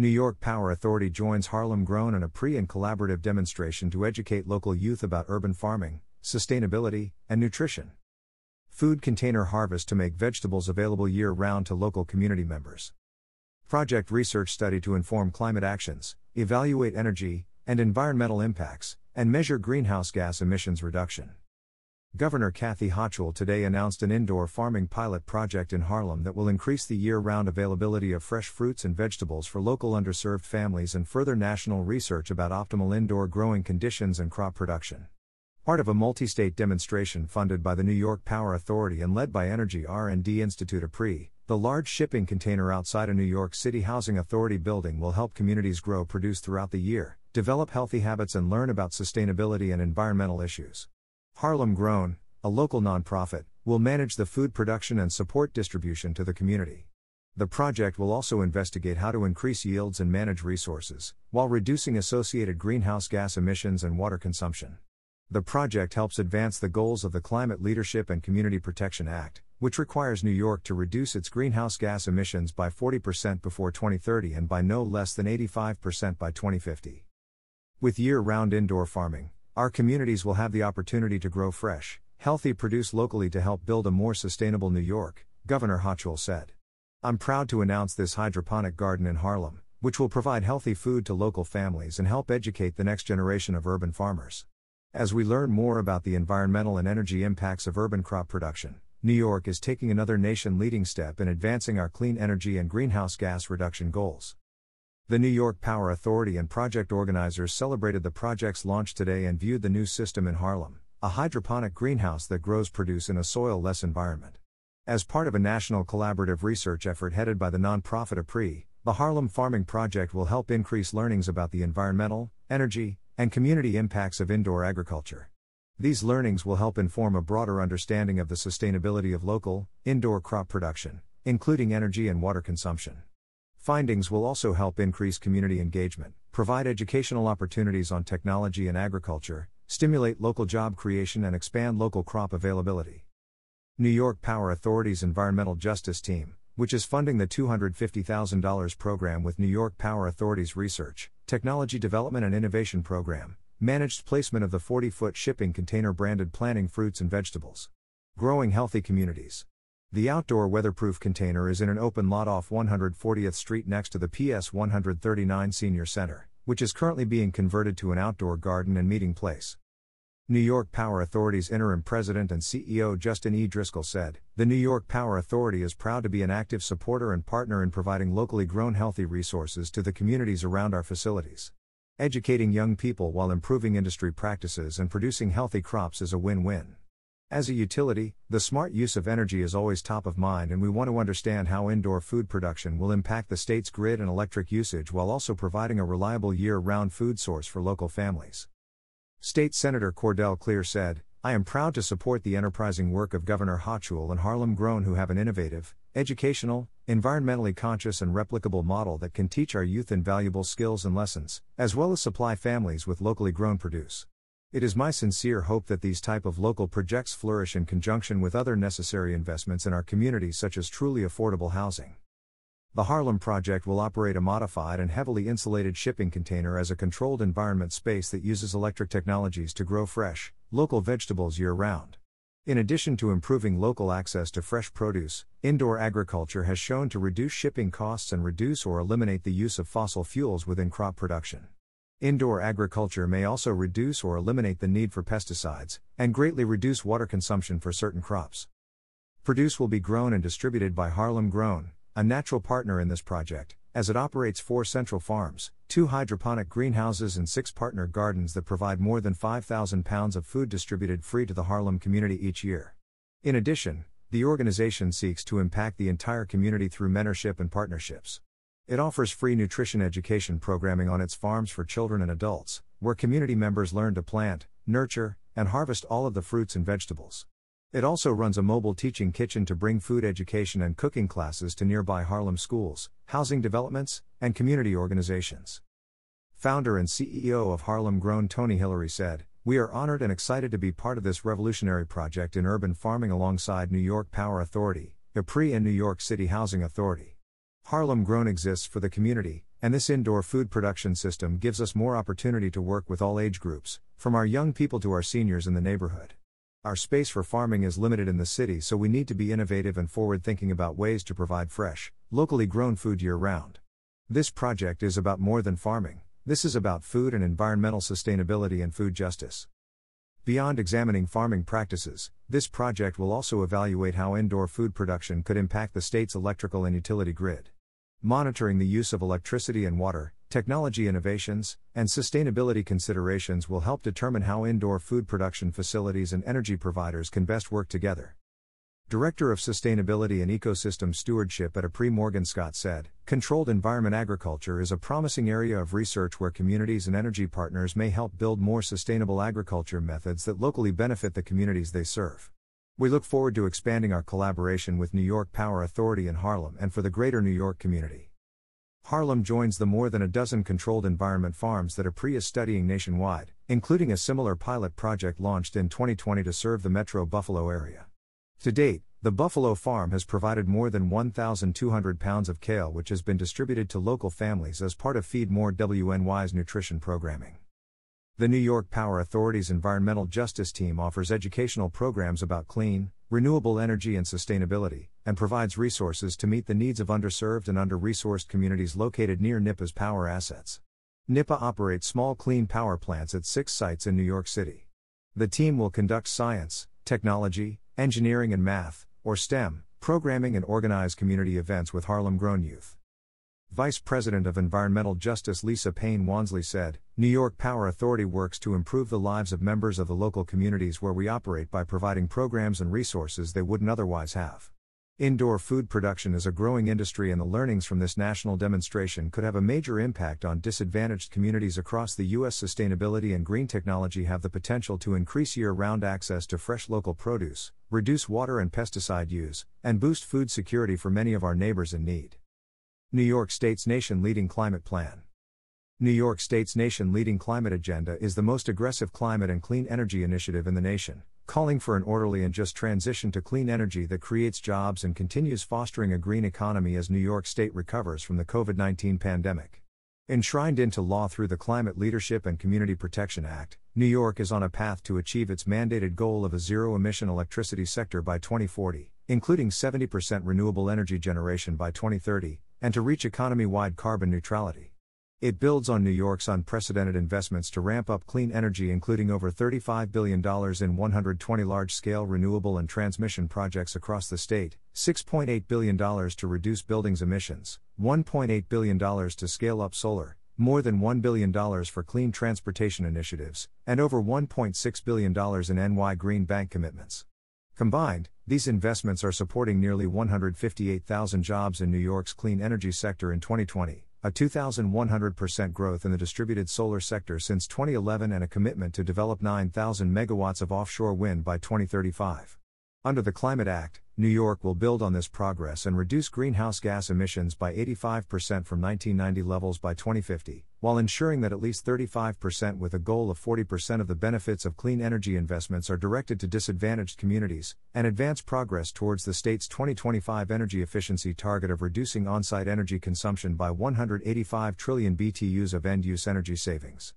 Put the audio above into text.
New York Power Authority joins Harlem Grown in a pre and collaborative demonstration to educate local youth about urban farming, sustainability, and nutrition. Food container harvest to make vegetables available year round to local community members. Project research study to inform climate actions, evaluate energy and environmental impacts, and measure greenhouse gas emissions reduction. Governor Kathy Hochul today announced an indoor farming pilot project in Harlem that will increase the year round availability of fresh fruits and vegetables for local underserved families and further national research about optimal indoor growing conditions and crop production. Part of a multi-state demonstration funded by the New York Power Authority and led by Energy R&D Institute EPRI, the large shipping container outside a New York City Housing Authority building will help communities grow produce throughout the year, develop healthy habits and learn about sustainability and environmental issues. Harlem Grown, a local nonprofit, will manage the food production and support distribution to the community. The project will also investigate how to increase yields and manage resources, while reducing associated greenhouse gas emissions and water consumption. The project helps advance the goals of the Climate Leadership and Community Protection Act, which requires New York to reduce its greenhouse gas emissions by 40% before 2030 and by no less than 85% by 2050. With year round indoor farming, our communities will have the opportunity to grow fresh, healthy produce locally to help build a more sustainable New York, Governor Hochul said. I'm proud to announce this hydroponic garden in Harlem, which will provide healthy food to local families and help educate the next generation of urban farmers. As we learn more about the environmental and energy impacts of urban crop production, New York is taking another nation leading step in advancing our clean energy and greenhouse gas reduction goals. The New York Power Authority and project organizers celebrated the project's launch today and viewed the new system in Harlem, a hydroponic greenhouse that grows produce in a soil less environment. As part of a national collaborative research effort headed by the nonprofit EPRI, the Harlem Farming Project will help increase learnings about the environmental, energy, and community impacts of indoor agriculture. These learnings will help inform a broader understanding of the sustainability of local, indoor crop production, including energy and water consumption. Findings will also help increase community engagement, provide educational opportunities on technology and agriculture, stimulate local job creation, and expand local crop availability. New York Power Authority's Environmental Justice Team, which is funding the $250,000 program with New York Power Authority's Research, Technology Development and Innovation Program, managed placement of the 40 foot shipping container branded planting fruits and vegetables. Growing healthy communities. The outdoor weatherproof container is in an open lot off 140th Street next to the PS 139 Senior Center, which is currently being converted to an outdoor garden and meeting place. New York Power Authority's interim president and CEO Justin E. Driscoll said The New York Power Authority is proud to be an active supporter and partner in providing locally grown healthy resources to the communities around our facilities. Educating young people while improving industry practices and producing healthy crops is a win win. As a utility, the smart use of energy is always top of mind, and we want to understand how indoor food production will impact the state's grid and electric usage while also providing a reliable year round food source for local families. State Senator Cordell Cleare said, I am proud to support the enterprising work of Governor Hochul and Harlem Grown, who have an innovative, educational, environmentally conscious, and replicable model that can teach our youth invaluable skills and lessons, as well as supply families with locally grown produce. It is my sincere hope that these type of local projects flourish in conjunction with other necessary investments in our communities such as truly affordable housing. The Harlem project will operate a modified and heavily insulated shipping container as a controlled environment space that uses electric technologies to grow fresh, local vegetables year round. In addition to improving local access to fresh produce, indoor agriculture has shown to reduce shipping costs and reduce or eliminate the use of fossil fuels within crop production. Indoor agriculture may also reduce or eliminate the need for pesticides, and greatly reduce water consumption for certain crops. Produce will be grown and distributed by Harlem Grown, a natural partner in this project, as it operates four central farms, two hydroponic greenhouses, and six partner gardens that provide more than 5,000 pounds of food distributed free to the Harlem community each year. In addition, the organization seeks to impact the entire community through mentorship and partnerships. It offers free nutrition education programming on its farms for children and adults, where community members learn to plant, nurture, and harvest all of the fruits and vegetables. It also runs a mobile teaching kitchen to bring food education and cooking classes to nearby Harlem schools, housing developments, and community organizations. Founder and CEO of Harlem Grown Tony Hillery said, We are honored and excited to be part of this revolutionary project in urban farming alongside New York Power Authority, EPRI, and New York City Housing Authority. Harlem Grown exists for the community, and this indoor food production system gives us more opportunity to work with all age groups, from our young people to our seniors in the neighborhood. Our space for farming is limited in the city, so we need to be innovative and forward thinking about ways to provide fresh, locally grown food year round. This project is about more than farming, this is about food and environmental sustainability and food justice. Beyond examining farming practices, this project will also evaluate how indoor food production could impact the state's electrical and utility grid. Monitoring the use of electricity and water, technology innovations, and sustainability considerations will help determine how indoor food production facilities and energy providers can best work together. Director of Sustainability and Ecosystem Stewardship at EPRI Morgan Scott said Controlled environment agriculture is a promising area of research where communities and energy partners may help build more sustainable agriculture methods that locally benefit the communities they serve. We look forward to expanding our collaboration with New York Power Authority in Harlem and for the greater New York community. Harlem joins the more than a dozen controlled environment farms that EPRI is studying nationwide, including a similar pilot project launched in 2020 to serve the Metro Buffalo area. To date, the Buffalo Farm has provided more than 1,200 pounds of kale, which has been distributed to local families as part of Feed More WNY's nutrition programming. The New York Power Authority's Environmental Justice Team offers educational programs about clean, renewable energy and sustainability, and provides resources to meet the needs of underserved and under resourced communities located near NYPA's power assets. NIPA operates small clean power plants at six sites in New York City. The team will conduct science, technology, engineering, and math, or STEM, programming and organize community events with Harlem grown youth. Vice President of Environmental Justice Lisa Payne Wansley said New York Power Authority works to improve the lives of members of the local communities where we operate by providing programs and resources they wouldn't otherwise have. Indoor food production is a growing industry, and the learnings from this national demonstration could have a major impact on disadvantaged communities across the U.S. Sustainability and green technology have the potential to increase year round access to fresh local produce, reduce water and pesticide use, and boost food security for many of our neighbors in need. New York State's Nation Leading Climate Plan. New York State's Nation Leading Climate Agenda is the most aggressive climate and clean energy initiative in the nation, calling for an orderly and just transition to clean energy that creates jobs and continues fostering a green economy as New York State recovers from the COVID 19 pandemic. Enshrined into law through the Climate Leadership and Community Protection Act, New York is on a path to achieve its mandated goal of a zero emission electricity sector by 2040, including 70% renewable energy generation by 2030, and to reach economy wide carbon neutrality. It builds on New York's unprecedented investments to ramp up clean energy, including over $35 billion in 120 large scale renewable and transmission projects across the state, $6.8 billion to reduce buildings' emissions, $1.8 billion to scale up solar, more than $1 billion for clean transportation initiatives, and over $1.6 billion in NY Green Bank commitments. Combined, these investments are supporting nearly 158,000 jobs in New York's clean energy sector in 2020, a 2,100% growth in the distributed solar sector since 2011, and a commitment to develop 9,000 megawatts of offshore wind by 2035. Under the Climate Act, New York will build on this progress and reduce greenhouse gas emissions by 85% from 1990 levels by 2050, while ensuring that at least 35% with a goal of 40% of the benefits of clean energy investments are directed to disadvantaged communities, and advance progress towards the state's 2025 energy efficiency target of reducing on site energy consumption by 185 trillion BTUs of end use energy savings.